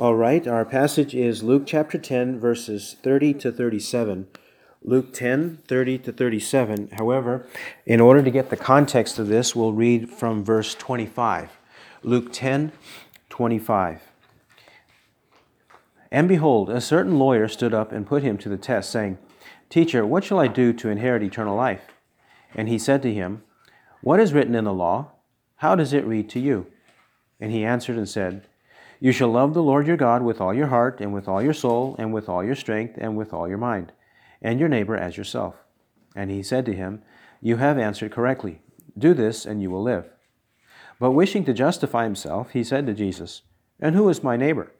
All right, our passage is Luke chapter 10, verses 30 to 37. Luke 10, 30 to 37. However, in order to get the context of this, we'll read from verse 25. Luke 10, 25. And behold, a certain lawyer stood up and put him to the test, saying, Teacher, what shall I do to inherit eternal life? And he said to him, What is written in the law? How does it read to you? And he answered and said, You shall love the Lord your God with all your heart, and with all your soul, and with all your strength, and with all your mind, and your neighbor as yourself. And he said to him, You have answered correctly. Do this, and you will live. But wishing to justify himself, he said to Jesus, And who is my neighbor?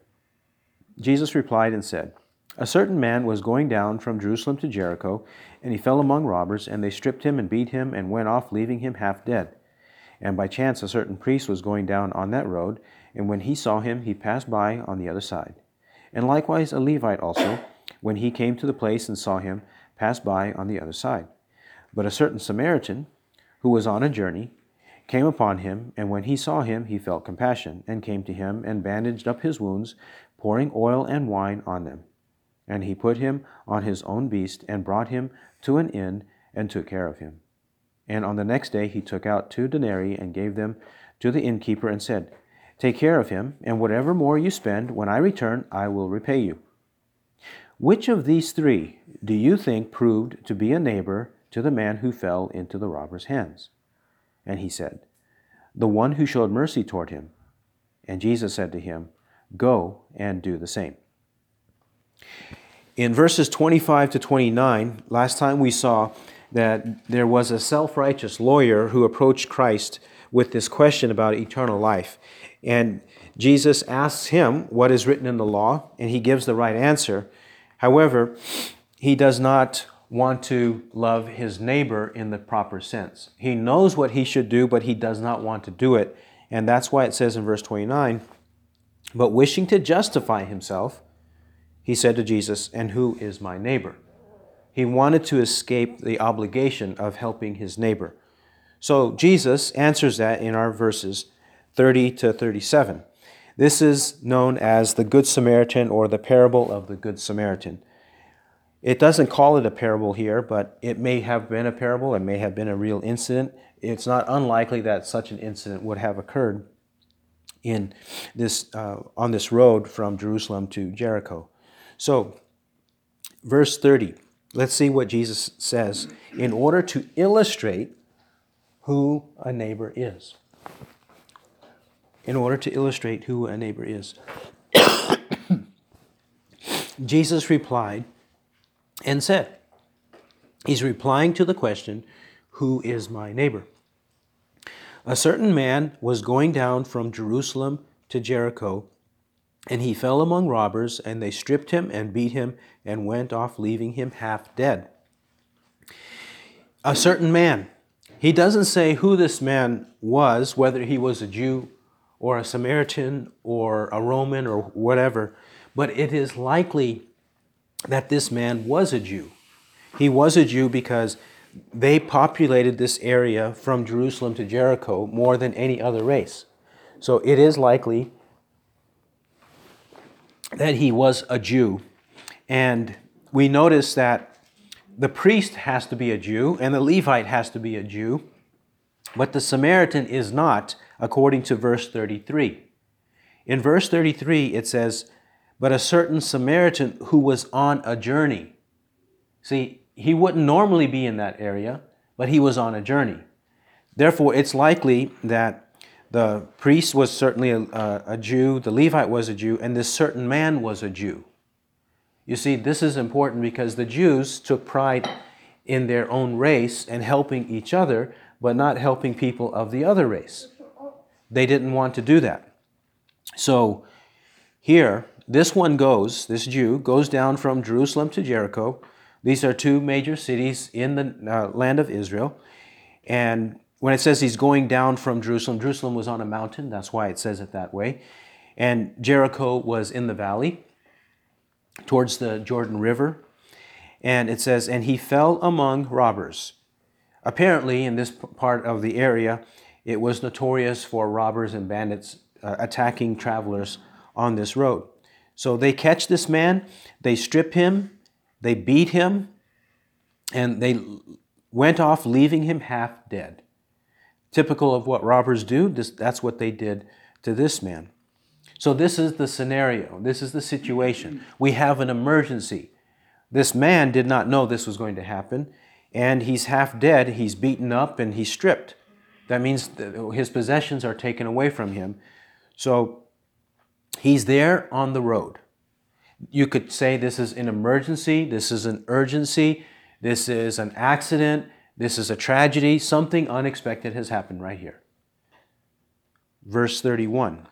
Jesus replied and said, A certain man was going down from Jerusalem to Jericho, and he fell among robbers, and they stripped him and beat him, and went off, leaving him half dead. And by chance a certain priest was going down on that road, and when he saw him, he passed by on the other side. And likewise a Levite also, when he came to the place and saw him, passed by on the other side. But a certain Samaritan, who was on a journey, came upon him, and when he saw him, he felt compassion, and came to him, and bandaged up his wounds, pouring oil and wine on them. And he put him on his own beast, and brought him to an inn, and took care of him. And on the next day he took out two denarii, and gave them to the innkeeper, and said, Take care of him, and whatever more you spend, when I return, I will repay you. Which of these three do you think proved to be a neighbor to the man who fell into the robber's hands? And he said, The one who showed mercy toward him. And Jesus said to him, Go and do the same. In verses 25 to 29, last time we saw that there was a self righteous lawyer who approached Christ with this question about eternal life. And Jesus asks him what is written in the law, and he gives the right answer. However, he does not want to love his neighbor in the proper sense. He knows what he should do, but he does not want to do it. And that's why it says in verse 29 But wishing to justify himself, he said to Jesus, And who is my neighbor? He wanted to escape the obligation of helping his neighbor. So Jesus answers that in our verses 30 to 37. This is known as the Good Samaritan or the parable of the Good Samaritan. It doesn't call it a parable here, but it may have been a parable, it may have been a real incident. It's not unlikely that such an incident would have occurred in this, uh, on this road from Jerusalem to Jericho. So, verse 30, let's see what Jesus says in order to illustrate who a neighbor is. In order to illustrate who a neighbor is. Jesus replied, and said, He's replying to the question, Who is my neighbor? A certain man was going down from Jerusalem to Jericho, and he fell among robbers, and they stripped him and beat him and went off, leaving him half dead. A certain man. He doesn't say who this man was, whether he was a Jew or a Samaritan or a Roman or whatever, but it is likely that this man was a Jew. He was a Jew because they populated this area from Jerusalem to Jericho more than any other race. So it is likely that he was a Jew. And we notice that the priest has to be a Jew and the Levite has to be a Jew, but the Samaritan is not, according to verse 33. In verse 33, it says, but a certain Samaritan who was on a journey. See, he wouldn't normally be in that area, but he was on a journey. Therefore, it's likely that the priest was certainly a, a, Jew, the Levite was a Jew, and this certain man was a Jew. You see, this is important because the Jews took pride in their own race and helping each other, but not helping people of the other race. They didn't want to do that. So here, this one goes, this Jew, goes down from Jerusalem to Jericho. These are two major cities in the uh, land of Israel. And when it says he's going down from Jerusalem, Jerusalem was on a mountain. That's why it says it that way. And Jericho was in the valley towards the Jordan River. And it says, and he fell among robbers. Apparently, in this part of the area, it was notorious for robbers and bandits uh, attacking travelers on this road. So they catch this man, they strip him, they beat him, and they went off, leaving him half dead. Typical of what robbers do, this, that's what they did to this man. So, this is the scenario. This is the situation. We have an emergency. This man did not know this was going to happen, and he's half dead. He's beaten up and he's stripped. That means his possessions are taken away from him. So, he's there on the road. You could say this is an emergency, this is an urgency, this is an accident, this is a tragedy. Something unexpected has happened right here. Verse 31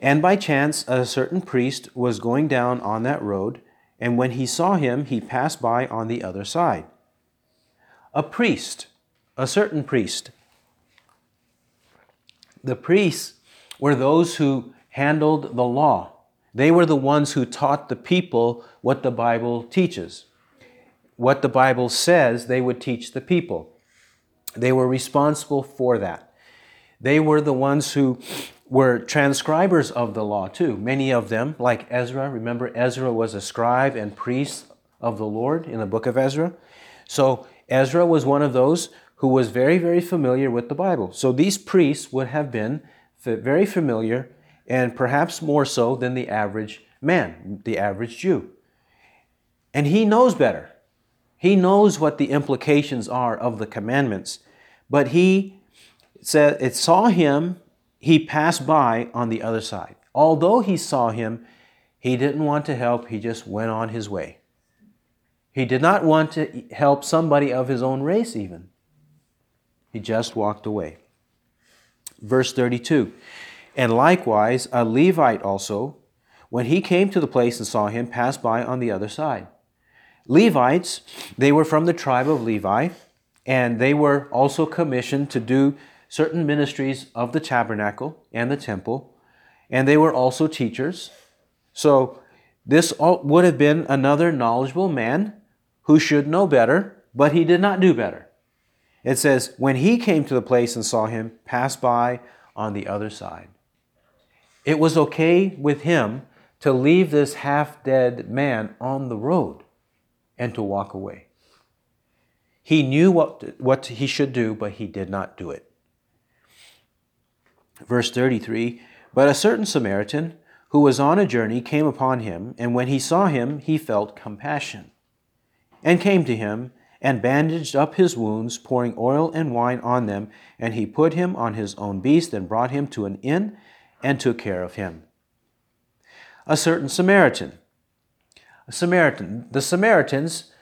And by chance, a certain priest was going down on that road, and when he saw him, he passed by on the other side. A priest, a certain priest. The priests were those who handled the law. They were the ones who taught the people what the Bible teaches. What the Bible says, they would teach the people. They were responsible for that. They were the ones who were transcribers of the law too. Many of them, like Ezra, remember Ezra was a scribe and priest of the Lord in the book of Ezra. So Ezra was one of those who was very, very familiar with the Bible. So these priests would have been very familiar and perhaps more so than the average man, the average Jew. And he knows better. He knows what the implications are of the commandments. But he said it saw him he passed by on the other side. Although he saw him, he didn't want to help, he just went on his way. He did not want to help somebody of his own race, even. He just walked away. Verse 32 And likewise, a Levite also, when he came to the place and saw him, passed by on the other side. Levites, they were from the tribe of Levi, and they were also commissioned to do certain ministries of the tabernacle and the temple, and they were also teachers. So this would have been another knowledgeable man who should know better, but he did not do better. It says, when he came to the place and saw him, pass by on the other side. It was okay with him to leave this half dead man on the road and to walk away. He knew what, what he should do, but he did not do it. Verse 33 But a certain Samaritan who was on a journey came upon him, and when he saw him, he felt compassion, and came to him, and bandaged up his wounds, pouring oil and wine on them, and he put him on his own beast, and brought him to an inn, and took care of him. A certain Samaritan. A Samaritan. The Samaritans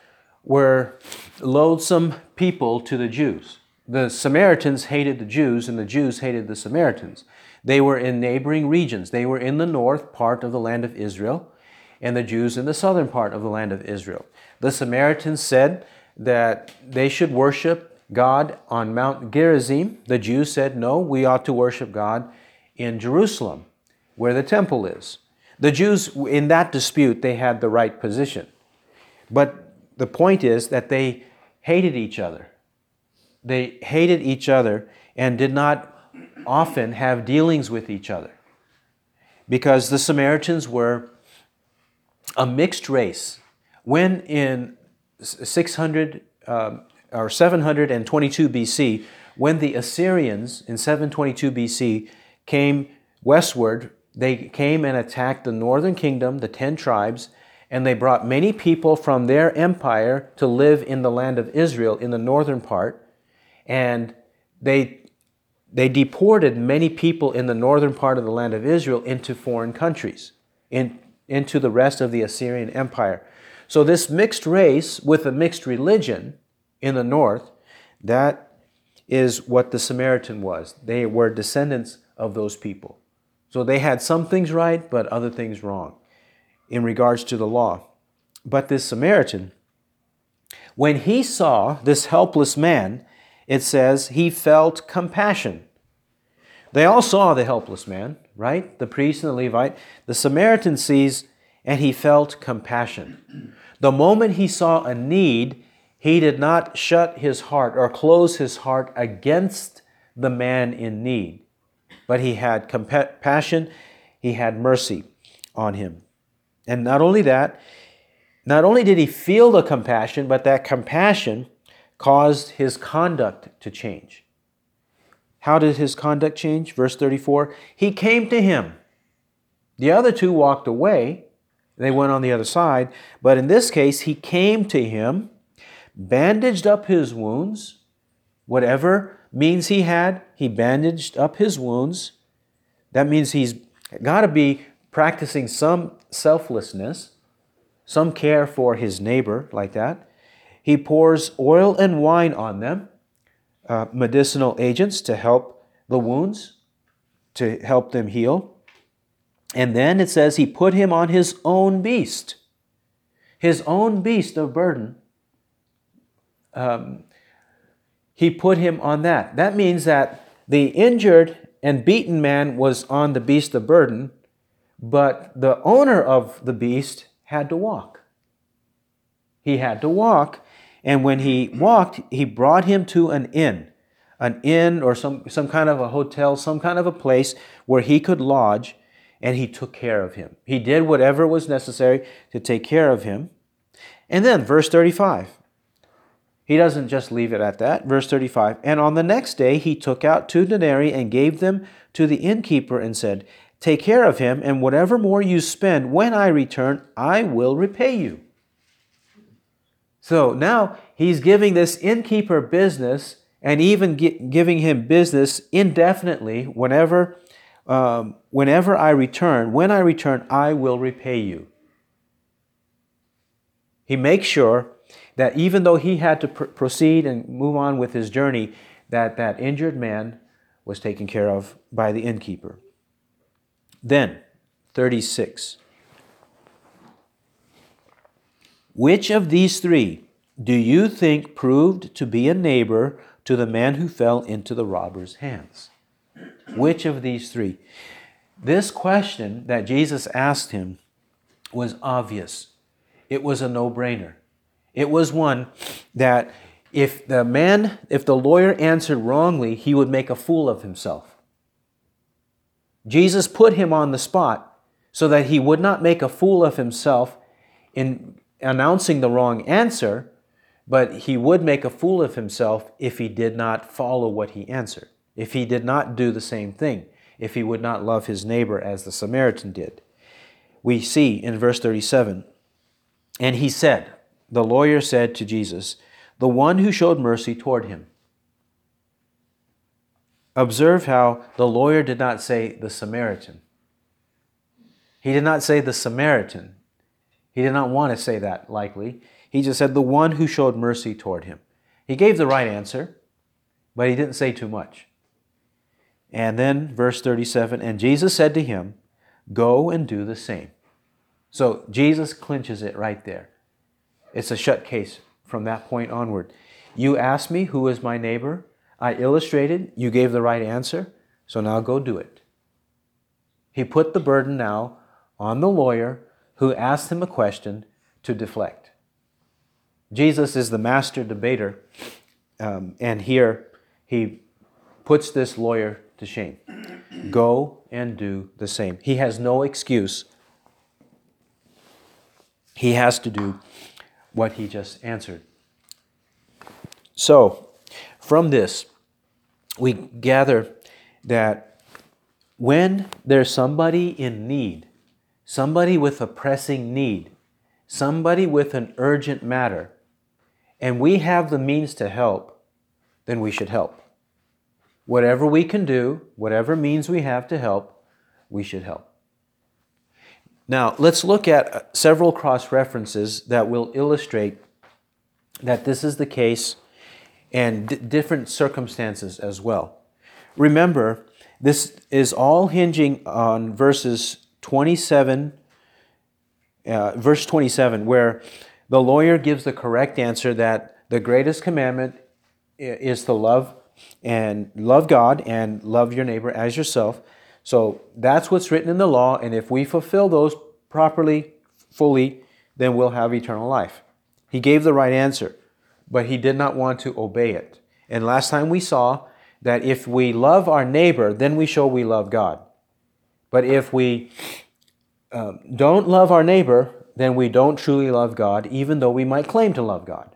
were loathsome people to the Jews the Samaritans hated the Jews and the Jews hated the Samaritans. They were in neighboring regions. They were in the north part of the land of Israel and the Jews in the southern part of the land of Israel. The Samaritans said that they should worship God on Mount Gerizim. The Jews said, no, we ought to worship God in Jerusalem, where the temple is. The Jews, in that dispute, they had the right position. But the point is that they hated each other. They hated each other and did not often have dealings with each other because the Samaritans were a mixed race. When in 600 um, or 722 BC, when the Assyrians in 722 BC came westward, they came and attacked the northern kingdom, the ten tribes, and they brought many people from their empire to live in the land of Israel in the northern part and they they deported many people in the northern part of the land of Israel into foreign countries, in, into the rest of the Assyrian Empire. So this mixed race with a mixed religion in the north, that is what the Samaritan was. They were descendants of those people. So they had some things right, but other things wrong in regards to the law. But this Samaritan, when he saw this helpless man, it says he felt compassion. They all saw the helpless man, right? The priest and the Levite. The Samaritan sees and he felt compassion. The moment he saw a need, he did not shut his heart or close his heart against the man in need, but he had compassion, he had mercy on him. And not only that, not only did he feel the compassion, but that compassion caused his conduct to change. How did his conduct change? Verse 34 He came to him. The other two walked away, they went on the other side, but in this case, he came to him, bandaged up his wounds, whatever means he had, he bandaged up his wounds. That means he's got to be practicing some selflessness, some care for his neighbor, like that. He pours oil and wine on them, uh, medicinal agents to help the wounds, to help them heal. And then it says he put him on his own beast, his own beast of burden. Um, he put him on that. That means that the injured and beaten man was on the beast of burden, but the owner of the beast had to walk. He had to walk, and when he walked, he brought him to an inn, an inn or some, some kind of a hotel, some kind of a place where he could lodge, and he took care of him. He did whatever was necessary to take care of him. And then, verse 35. He doesn't just leave it at that. Verse 35 And on the next day he took out two denarii and gave them to the innkeeper and said, Take care of him, and whatever more you spend, when I return, I will repay you. So now he's giving this innkeeper business and even giving him business indefinitely whenever, um, whenever I return. When I return, I will repay you. He makes sure that even though he had to pr- proceed and move on with his journey, that that injured man was taken care of by the innkeeper. Then, 36. Which of these three do you think proved to be a neighbor to the man who fell into the robber's hands? Which of these three? This question that Jesus asked him was obvious. It was a no brainer. It was one that if the man, if the lawyer answered wrongly, he would make a fool of himself. Jesus put him on the spot so that he would not make a fool of himself in announcing the wrong answer, but he would make a fool of himself if he did not follow what he answered, if he did not do the same thing, if he would not love his neighbor as the Samaritan did. We see in verse 37 And he said, the lawyer said to Jesus, The one who showed mercy toward him. Observe how the lawyer did not say the Samaritan. He did not say the Samaritan. He did not want to say that, likely. He just said the one who showed mercy toward him. He gave the right answer, but he didn't say too much. And then, verse 37 And Jesus said to him, Go and do the same. So Jesus clinches it right there. It's a shut case from that point onward. You asked me who is my neighbor. I illustrated. You gave the right answer. So now go do it. He put the burden now on the lawyer who asked him a question to deflect. Jesus is the master debater, um, and here he puts this lawyer to shame. Go and do the same. He has no excuse. He has to do what he just answered. So, from this, we gather that when there's somebody in need, somebody with a pressing need, somebody with an urgent matter, and we have the means to help, then we should help. Whatever we can do, whatever means we have to help, we should help. Now, let's look at uh, several cross references that will illustrate that this is the case and d- different circumstances as well. Remember, this is all hinging on verses 27, uh, verse 27, where the lawyer gives the correct answer that the greatest commandment is to love and love God and love your neighbor as yourself. So that's what's written in the law, and if we fulfill those properly, fully, then we'll have eternal life. He gave the right answer, but he did not want to obey it. And last time we saw that if we love our neighbor, then we show we love God. But if we uh, don't love our neighbor, then we don't truly love God, even though we might claim to love God.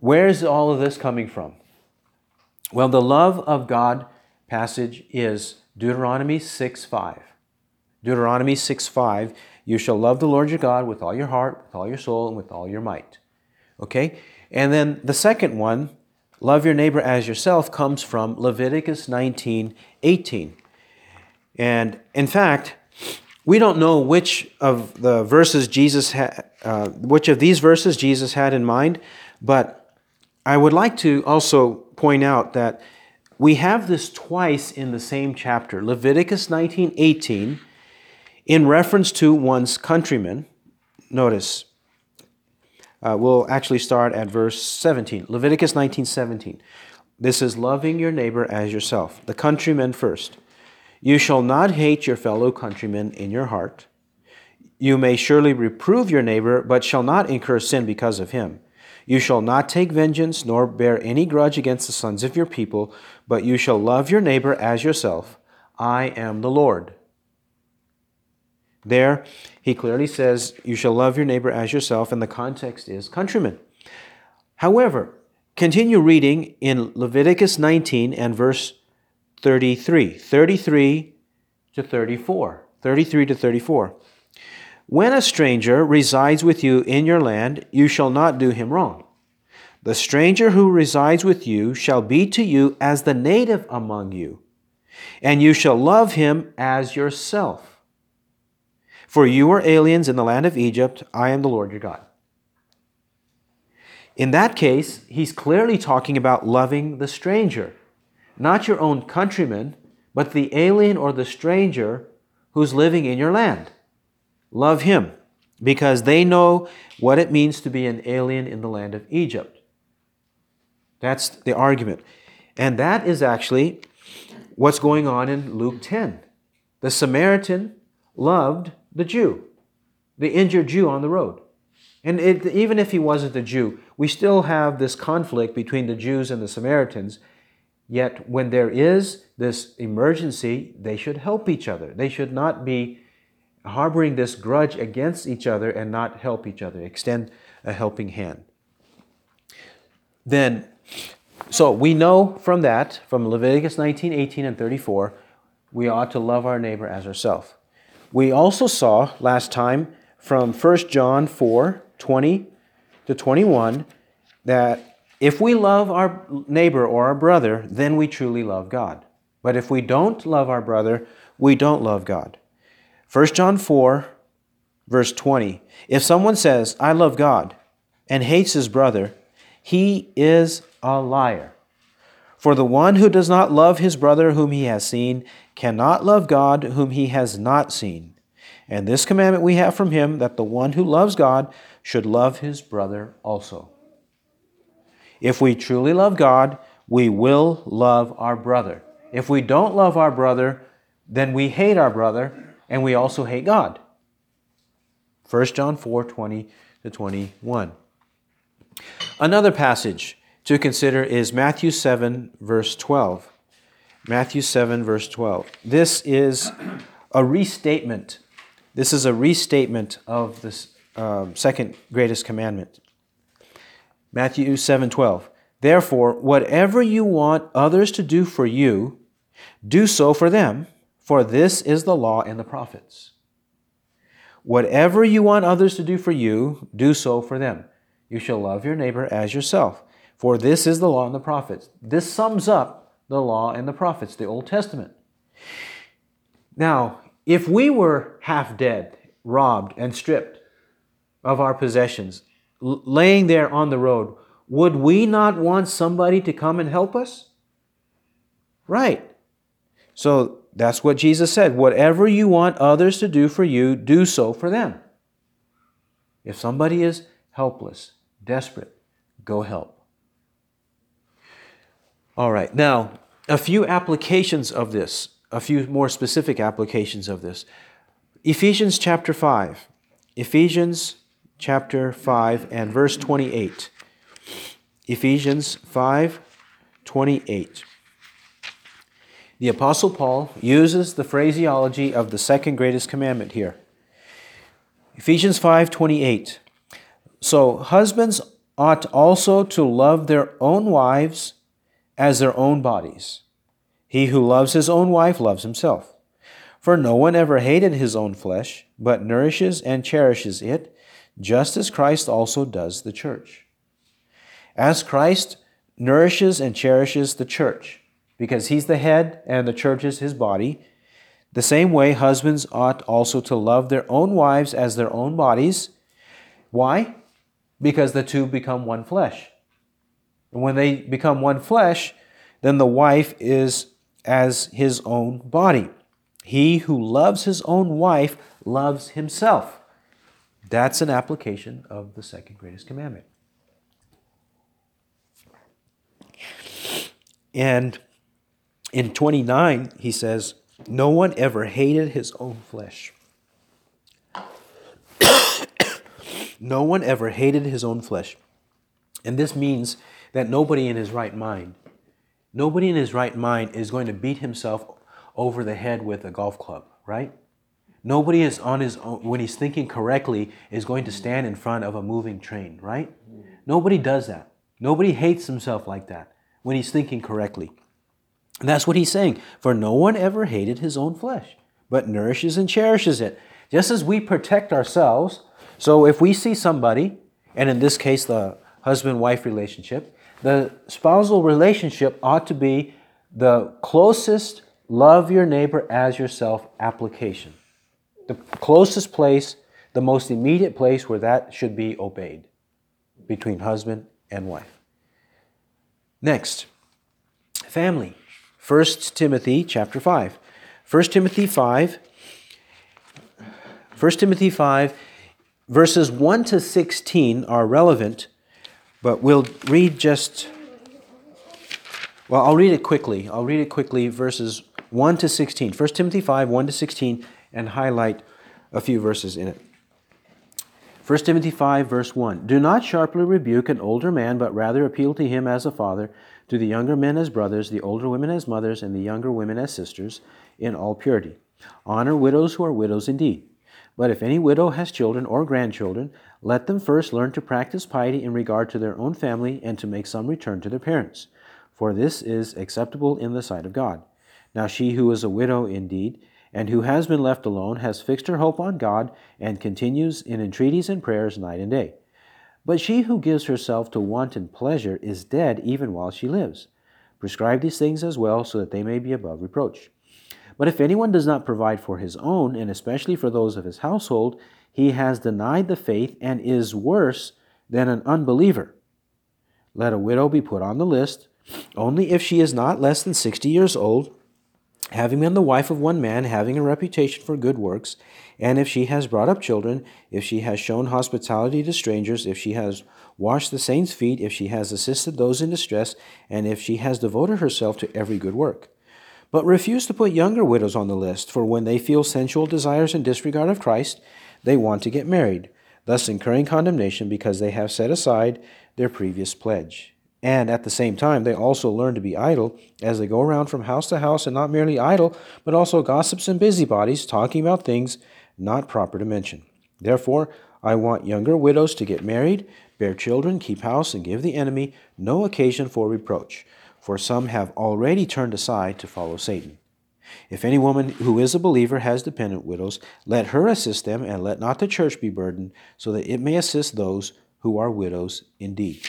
Where is all of this coming from? Well, the love of God passage is Deuteronomy 6 5. Deuteronomy 6 5. You shall love the Lord your God with all your heart, with all your soul, and with all your might. Okay? And then the second one, love your neighbor as yourself, comes from Leviticus 19 18. And in fact, we don't know which of the verses Jesus had, uh, which of these verses Jesus had in mind, but I would like to also point out that we have this twice in the same chapter, Leviticus 19:18, in reference to one's countrymen. Notice, uh, we'll actually start at verse 17, Leviticus 19:17. This is loving your neighbor as yourself, the countrymen first. You shall not hate your fellow countrymen in your heart. You may surely reprove your neighbor, but shall not incur sin because of him. You shall not take vengeance, nor bear any grudge against the sons of your people, but you shall love your neighbor as yourself. I am the Lord. There, he clearly says, You shall love your neighbor as yourself, and the context is countrymen. However, continue reading in Leviticus 19 and verse 33. 33 to 34. 33 to 34. When a stranger resides with you in your land, you shall not do him wrong. The stranger who resides with you shall be to you as the native among you, and you shall love him as yourself. For you are aliens in the land of Egypt. I am the Lord your God. In that case, he's clearly talking about loving the stranger, not your own countrymen, but the alien or the stranger who's living in your land. Love him because they know what it means to be an alien in the land of Egypt. That's the argument. And that is actually what's going on in Luke 10. The Samaritan loved the Jew, the injured Jew on the road. And it, even if he wasn't a Jew, we still have this conflict between the Jews and the Samaritans. Yet, when there is this emergency, they should help each other. They should not be harboring this grudge against each other and not help each other, extend a helping hand. Then, so we know from that, from Leviticus 19, 18, and 34, we ought to love our neighbor as ourselves. We also saw last time from 1 John 4, 20 to 21, that if we love our neighbor or our brother, then we truly love God. But if we don't love our brother, we don't love God. 1 John 4, verse 20. If someone says, I love God, and hates his brother, he is a liar. For the one who does not love his brother whom he has seen cannot love God whom he has not seen. And this commandment we have from him that the one who loves God should love his brother also. If we truly love God, we will love our brother. If we don't love our brother, then we hate our brother and we also hate God. 1 John 4 20 to 21. Another passage to consider is Matthew 7, verse 12. Matthew 7, verse 12. This is a restatement. This is a restatement of the um, second greatest commandment. Matthew 7, 12. Therefore, whatever you want others to do for you, do so for them for this is the law and the prophets. Whatever you want others to do for you, do so for them. You shall love your neighbor as yourself. For this is the law and the prophets. This sums up the law and the prophets, the Old Testament. Now, if we were half dead, robbed, and stripped of our possessions, laying there on the road, would we not want somebody to come and help us? Right. So that's what Jesus said. Whatever you want others to do for you, do so for them. If somebody is helpless, desperate, go help. All right, now, a few applications of this, a few more specific applications of this. Ephesians chapter 5. Ephesians chapter 5 and verse 28. Ephesians 5 28. The Apostle Paul uses the phraseology of the second greatest commandment here. Ephesians 5:28. So husbands ought also to love their own wives as their own bodies. He who loves his own wife loves himself. For no one ever hated his own flesh, but nourishes and cherishes it, just as Christ also does the church. As Christ nourishes and cherishes the church, because he's the head and the church is his body, the same way husbands ought also to love their own wives as their own bodies. Why? Because the two become one flesh. And when they become one flesh, then the wife is as his own body. He who loves his own wife loves himself. That's an application of the second greatest commandment. And in 29, he says, No one ever hated his own flesh. no one ever hated his own flesh. And this means that nobody in his right mind, nobody in his right mind is going to beat himself over the head with a golf club, right? Nobody is on his own, when he's thinking correctly, is going to stand in front of a moving train, right? Nobody does that. Nobody hates himself like that when he's thinking correctly. And that's what he's saying. For no one ever hated his own flesh, but nourishes and cherishes it. Just as we protect ourselves, so if we see somebody, and in this case, the husband wife relationship, the spousal relationship ought to be the closest love your neighbor as yourself application. The closest place, the most immediate place where that should be obeyed between husband and wife. Next, family. 1 Timothy chapter 5. 1 Timothy 5 1 Timothy 5 verses 1 to 16 are relevant, but we'll read just well, I'll read it quickly. I'll read it quickly verses 1 to 16. 1 Timothy 5 1 to 16 and highlight a few verses in it. 1 Timothy 5, verse 1 Do not sharply rebuke an older man, but rather appeal to him as a father, to the younger men as brothers, the older women as mothers, and the younger women as sisters, in all purity. Honor widows who are widows indeed. But if any widow has children or grandchildren, let them first learn to practice piety in regard to their own family and to make some return to their parents, for this is acceptable in the sight of God. Now she who is a widow indeed, and who has been left alone has fixed her hope on God and continues in entreaties and prayers night and day. But she who gives herself to wanton pleasure is dead even while she lives. Prescribe these things as well so that they may be above reproach. But if anyone does not provide for his own, and especially for those of his household, he has denied the faith and is worse than an unbeliever. Let a widow be put on the list, only if she is not less than sixty years old having been the wife of one man, having a reputation for good works, and if she has brought up children, if she has shown hospitality to strangers, if she has washed the saints' feet, if she has assisted those in distress, and if she has devoted herself to every good work. But refuse to put younger widows on the list, for when they feel sensual desires in disregard of Christ, they want to get married, thus incurring condemnation because they have set aside their previous pledge. And at the same time, they also learn to be idle as they go around from house to house, and not merely idle, but also gossips and busybodies, talking about things not proper to mention. Therefore, I want younger widows to get married, bear children, keep house, and give the enemy no occasion for reproach, for some have already turned aside to follow Satan. If any woman who is a believer has dependent widows, let her assist them, and let not the church be burdened, so that it may assist those who are widows indeed.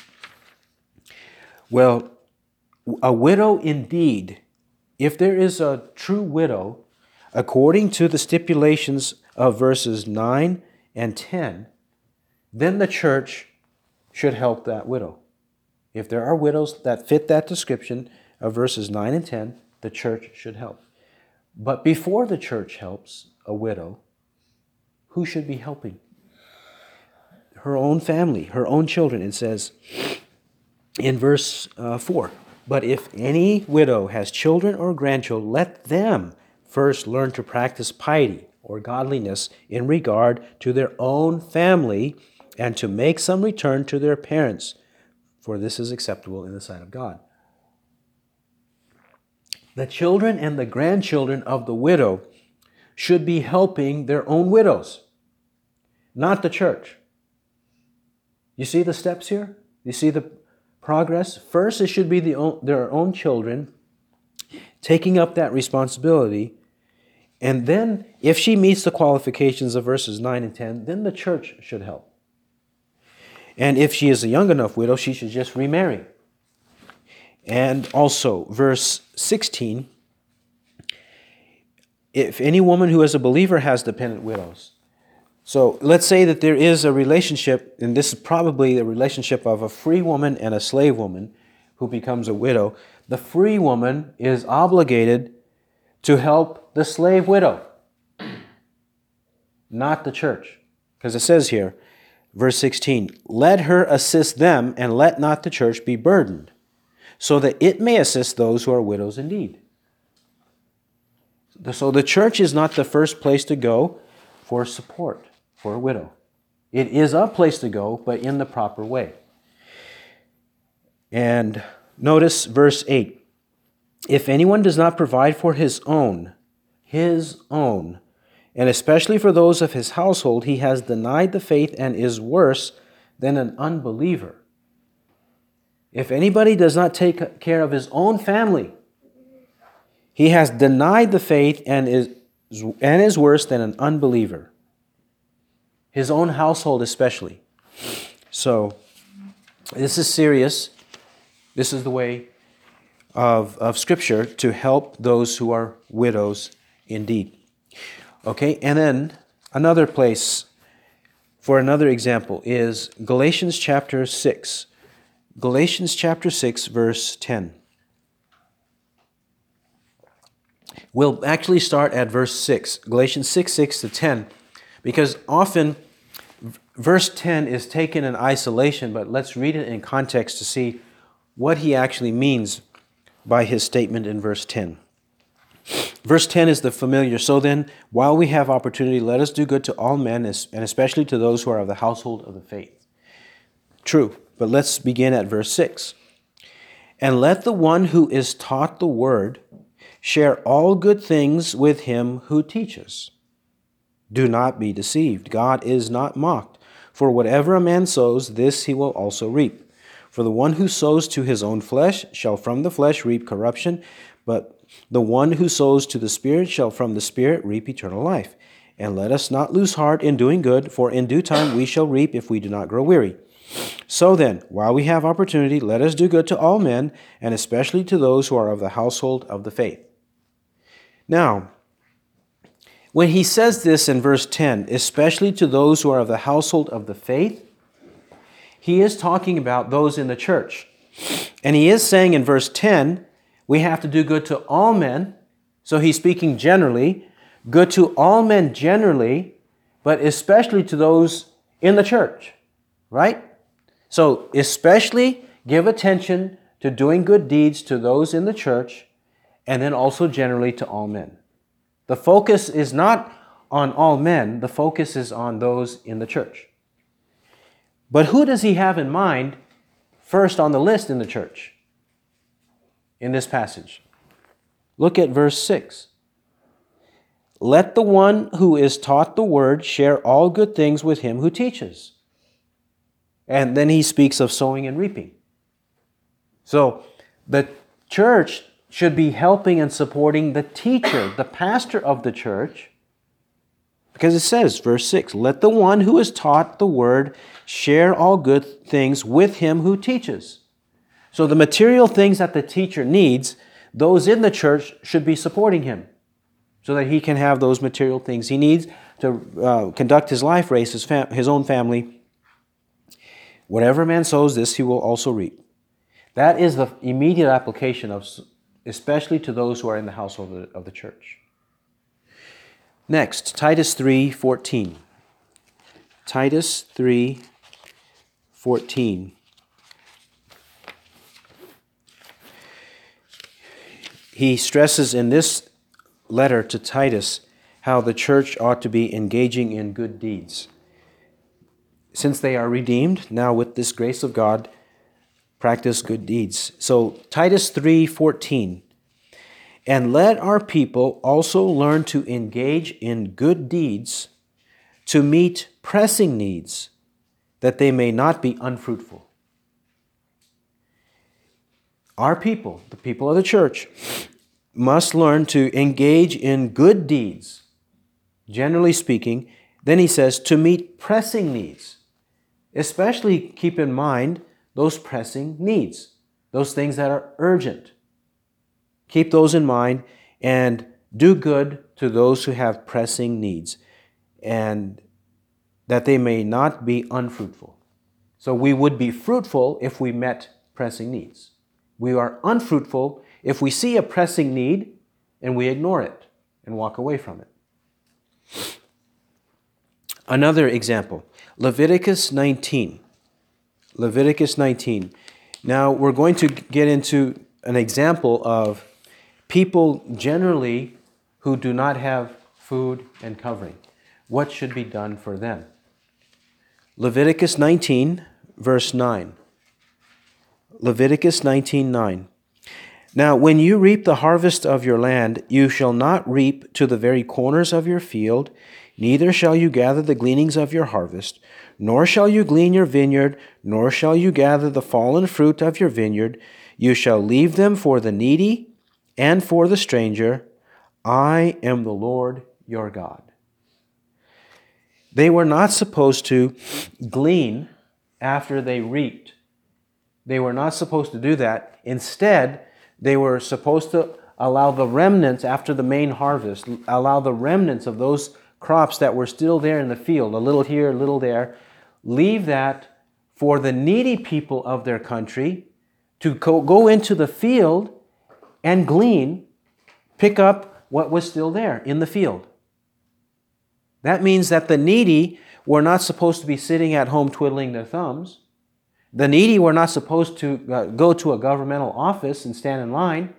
Well, a widow indeed, if there is a true widow, according to the stipulations of verses 9 and 10, then the church should help that widow. If there are widows that fit that description of verses 9 and 10, the church should help. But before the church helps a widow, who should be helping? Her own family, her own children. It says, in verse uh, 4. But if any widow has children or grandchildren, let them first learn to practice piety or godliness in regard to their own family and to make some return to their parents, for this is acceptable in the sight of God. the children and the grandchildren of the widow should be helping their own widows, not the church. You see the steps here? You see the progress? First, it should be the own, their own children taking up that responsibility. And then, if she meets the qualifications of verses 9 and 10, then the church should help. And if she is a young enough widow, she should just remarry. And also, verse 16 if any woman who is a believer has dependent widows. So let's say that there is a relationship, and this is probably the relationship of a free woman and a slave woman who becomes a widow. The free woman is obligated to help the slave widow, not the church. Because it says here, verse 16, let her assist them, and let not the church be burdened, so that it may assist those who are widows indeed. So the church is not the first place to go for support for a widow. It is a place to go, but in the proper way. And notice verse 8 If anyone does not provide for his own, his own, and especially for those of his household, he has denied the faith and is worse than an unbeliever. If anybody does not take care of his own family, he has denied the faith and is, and is worse than an unbeliever. His own household, especially. So, this is serious. This is the way of, of Scripture to help those who are widows indeed. Okay, and then another place for another example is Galatians chapter 6. Galatians chapter 6, verse 10. We'll actually start at verse 6, Galatians 6 6 to 10, because often verse 10 is taken in isolation, but let's read it in context to see what he actually means by his statement in verse 10. Verse 10 is the familiar. So then, while we have opportunity, let us do good to all men, and especially to those who are of the household of the faith. True, but let's begin at verse 6. And let the one who is taught the word Share all good things with him who teaches. Do not be deceived. God is not mocked. For whatever a man sows, this he will also reap. For the one who sows to his own flesh shall from the flesh reap corruption, but the one who sows to the Spirit shall from the Spirit reap eternal life. And let us not lose heart in doing good, for in due time we shall reap if we do not grow weary. So then, while we have opportunity, let us do good to all men, and especially to those who are of the household of the faith. Now, when he says this in verse 10, especially to those who are of the household of the faith, he is talking about those in the church. And he is saying in verse 10, we have to do good to all men. So he's speaking generally, good to all men generally, but especially to those in the church, right? So, especially give attention to doing good deeds to those in the church and then also generally to all men. The focus is not on all men, the focus is on those in the church. But who does he have in mind first on the list in the church in this passage? Look at verse 6. Let the one who is taught the word share all good things with him who teaches. And then he speaks of sowing and reaping. So the church should be helping and supporting the teacher, the pastor of the church. Because it says, verse 6, let the one who is taught the word share all good things with him who teaches. So the material things that the teacher needs, those in the church should be supporting him so that he can have those material things he needs to uh, conduct his life raise his, fam- his own family. Whatever man sows, this he will also reap. That is the immediate application of especially to those who are in the household of the, of the church. Next, Titus 3:14. Titus 3:14. He stresses in this letter to Titus how the church ought to be engaging in good deeds. Since they are redeemed, now with this grace of God, practice good deeds. So Titus 3:14 And let our people also learn to engage in good deeds to meet pressing needs, that they may not be unfruitful. Our people, the people of the church, must learn to engage in good deeds, generally speaking. Then he says, to meet pressing needs. Especially keep in mind those pressing needs, those things that are urgent. Keep those in mind and do good to those who have pressing needs, and that they may not be unfruitful. So we would be fruitful if we met pressing needs. We are unfruitful if we see a pressing need and we ignore it and walk away from it. Another example Leviticus 19. Leviticus 19. Now we're going to get into an example of people generally who do not have food and covering. What should be done for them? Leviticus 19, verse 9. Leviticus 19, 9. Now, when you reap the harvest of your land, you shall not reap to the very corners of your field, neither shall you gather the gleanings of your harvest, nor shall you glean your vineyard, nor shall you gather the fallen fruit of your vineyard. You shall leave them for the needy and for the stranger, I am the Lord your God. They were not supposed to glean after they reaped. They were not supposed to do that. Instead, they were supposed to allow the remnants after the main harvest, allow the remnants of those crops that were still there in the field, a little here, a little there, leave that for the needy people of their country to go into the field and glean, pick up what was still there in the field. That means that the needy were not supposed to be sitting at home twiddling their thumbs. The needy were not supposed to uh, go to a governmental office and stand in line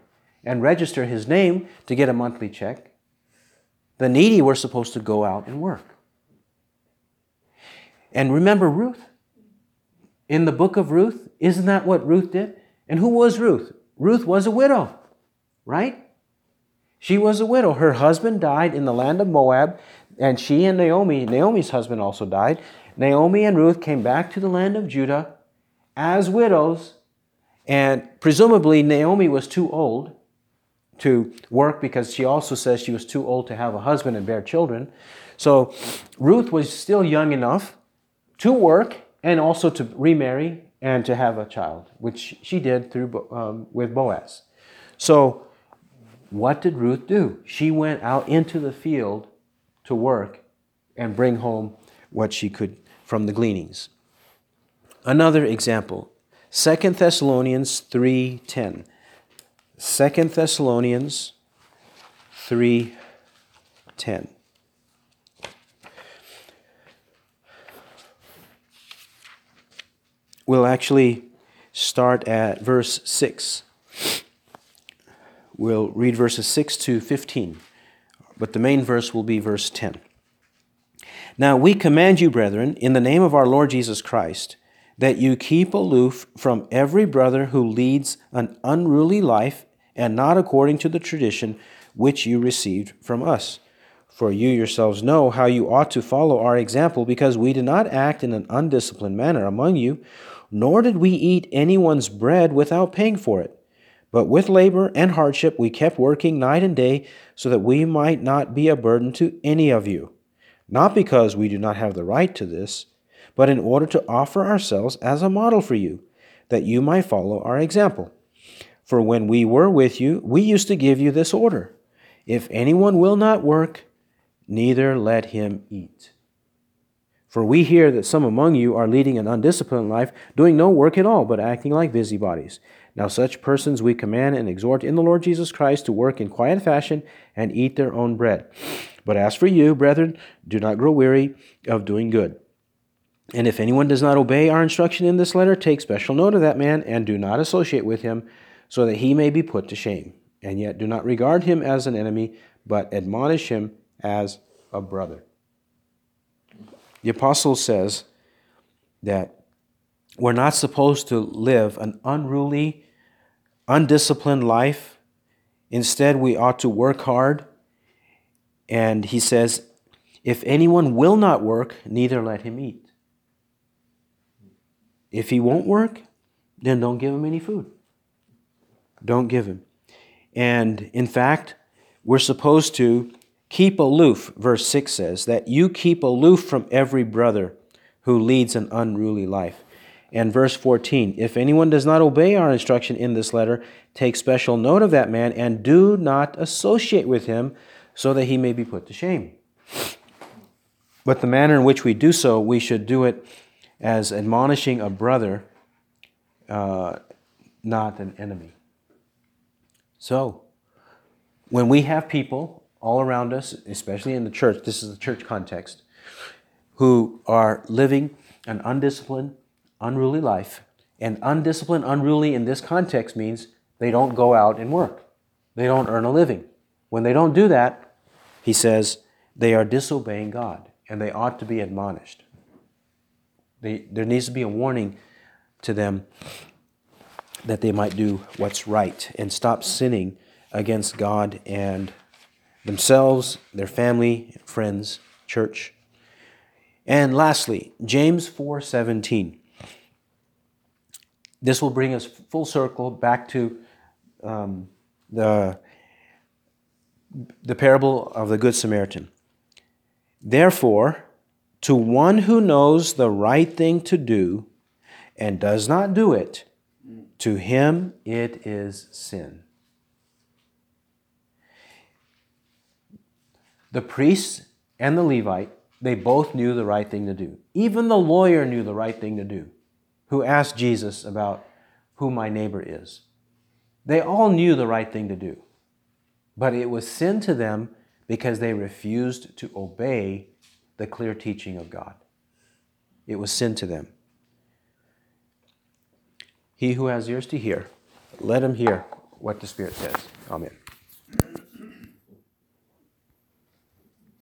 and register his name to get a monthly check. The needy were supposed to go out and work. And remember Ruth? In the book of Ruth, isn't that what Ruth did? And who was Ruth? Ruth was a widow right? She was a widow. Her husband died in the land of Moab, and she and Naomi, Naomi's husband also died. Naomi and Ruth came back to the land of Judah as widows, and presumably Naomi was too old to work because she also says she was too old to have a husband and bear children. So Ruth was still young enough to work and also to remarry and to have a child, which she did through um, with Boaz. So what did Ruth do? She went out into the field to work and bring home what she could from the gleanings. Another example, 2 Thessalonians 3:10. 2 Thessalonians 3:10. We'll actually start at verse 6. We'll read verses 6 to 15, but the main verse will be verse 10. Now we command you, brethren, in the name of our Lord Jesus Christ, that you keep aloof from every brother who leads an unruly life and not according to the tradition which you received from us. For you yourselves know how you ought to follow our example, because we did not act in an undisciplined manner among you, nor did we eat anyone's bread without paying for it. But with labor and hardship we kept working night and day so that we might not be a burden to any of you. Not because we do not have the right to this, but in order to offer ourselves as a model for you, that you might follow our example. For when we were with you, we used to give you this order If anyone will not work, neither let him eat. For we hear that some among you are leading an undisciplined life, doing no work at all, but acting like busybodies. Now, such persons we command and exhort in the Lord Jesus Christ to work in quiet fashion and eat their own bread. But as for you, brethren, do not grow weary of doing good. And if anyone does not obey our instruction in this letter, take special note of that man and do not associate with him, so that he may be put to shame. And yet do not regard him as an enemy, but admonish him as a brother. The apostle says that we're not supposed to live an unruly, undisciplined life Instead, we ought to work hard. And he says, If anyone will not work, neither let him eat. If he won't work, then don't give him any food. Don't give him. And in fact, we're supposed to keep aloof, verse 6 says, that you keep aloof from every brother who leads an unruly life. And verse 14, if anyone does not obey our instruction in this letter, take special note of that man and do not associate with him so that he may be put to shame. But the manner in which we do so, we should do it as admonishing a brother, uh, not an enemy. So, when we have people all around us, especially in the church, this is the church context, who are living an undisciplined, unruly life, and undisciplined, unruly in this context means they don't go out and work. They don't earn a living. When they don't do that, he says, they are disobeying God and they ought to be admonished. They, there needs to be a warning to them that they might do what's right and stop sinning against God and themselves, their family, friends, church. And lastly, James 4:17. This will bring us full circle back to um, the, the parable of the Good Samaritan. Therefore, to one who knows the right thing to do and does not do it, to him it is sin. The priest and the Levite, they both knew the right thing to do. Even the lawyer knew the right thing to do, who asked Jesus about who my neighbor is. They all knew the right thing to do. But it was sin to them because they refused to obey the clear teaching of God. It was sin to them. He who has ears to hear, let him hear what the Spirit says. Amen.